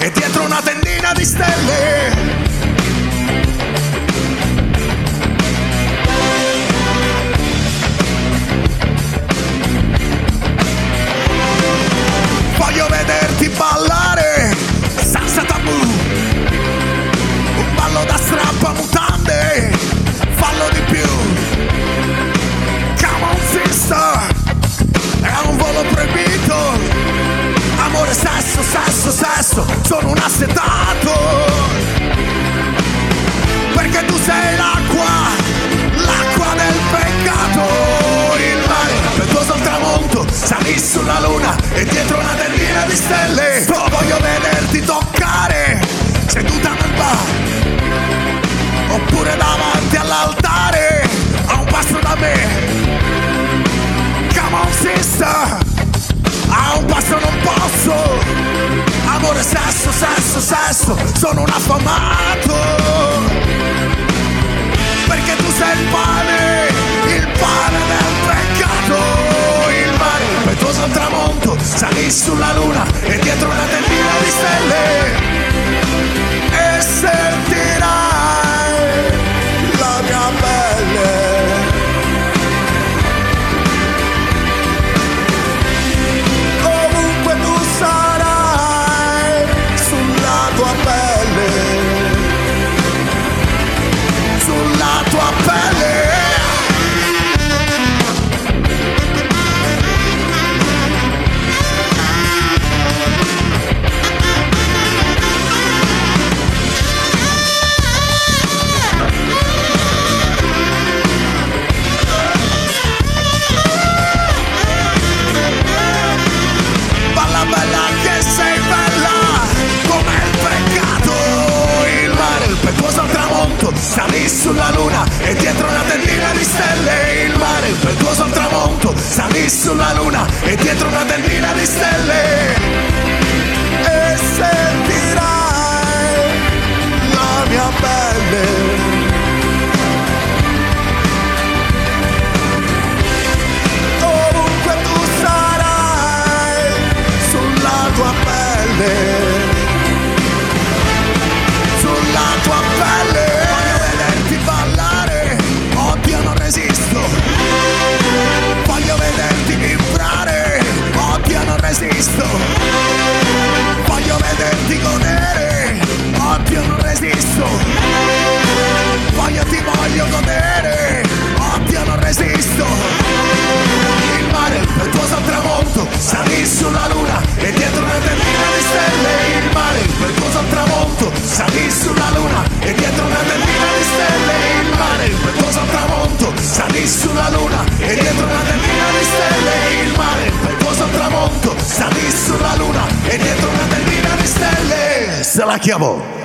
e dietro una tendina di stelle. Voglio vederti ballare, salsa tabù, un ballo da strappa mutande, Oh, voglio vederti toccare, seduta nel bar, oppure davanti all'altare, a un passo da me. Come on sister, a un passo non posso. Amore, sesso, sesso, sesso, sono un affamato. Sulla luna e dietro una e dietro una tendina di stelle Il mare impetuoso al tramonto salì sulla luna. E dietro una tendina di stelle E sentirai la mia pelle. Ovunque tu sarai sulla tua pelle salì sulla luna e dietro una tendina di stelle il mare impetuoso al tramonto salì sulla luna e dietro una tendina di stelle se la chiamò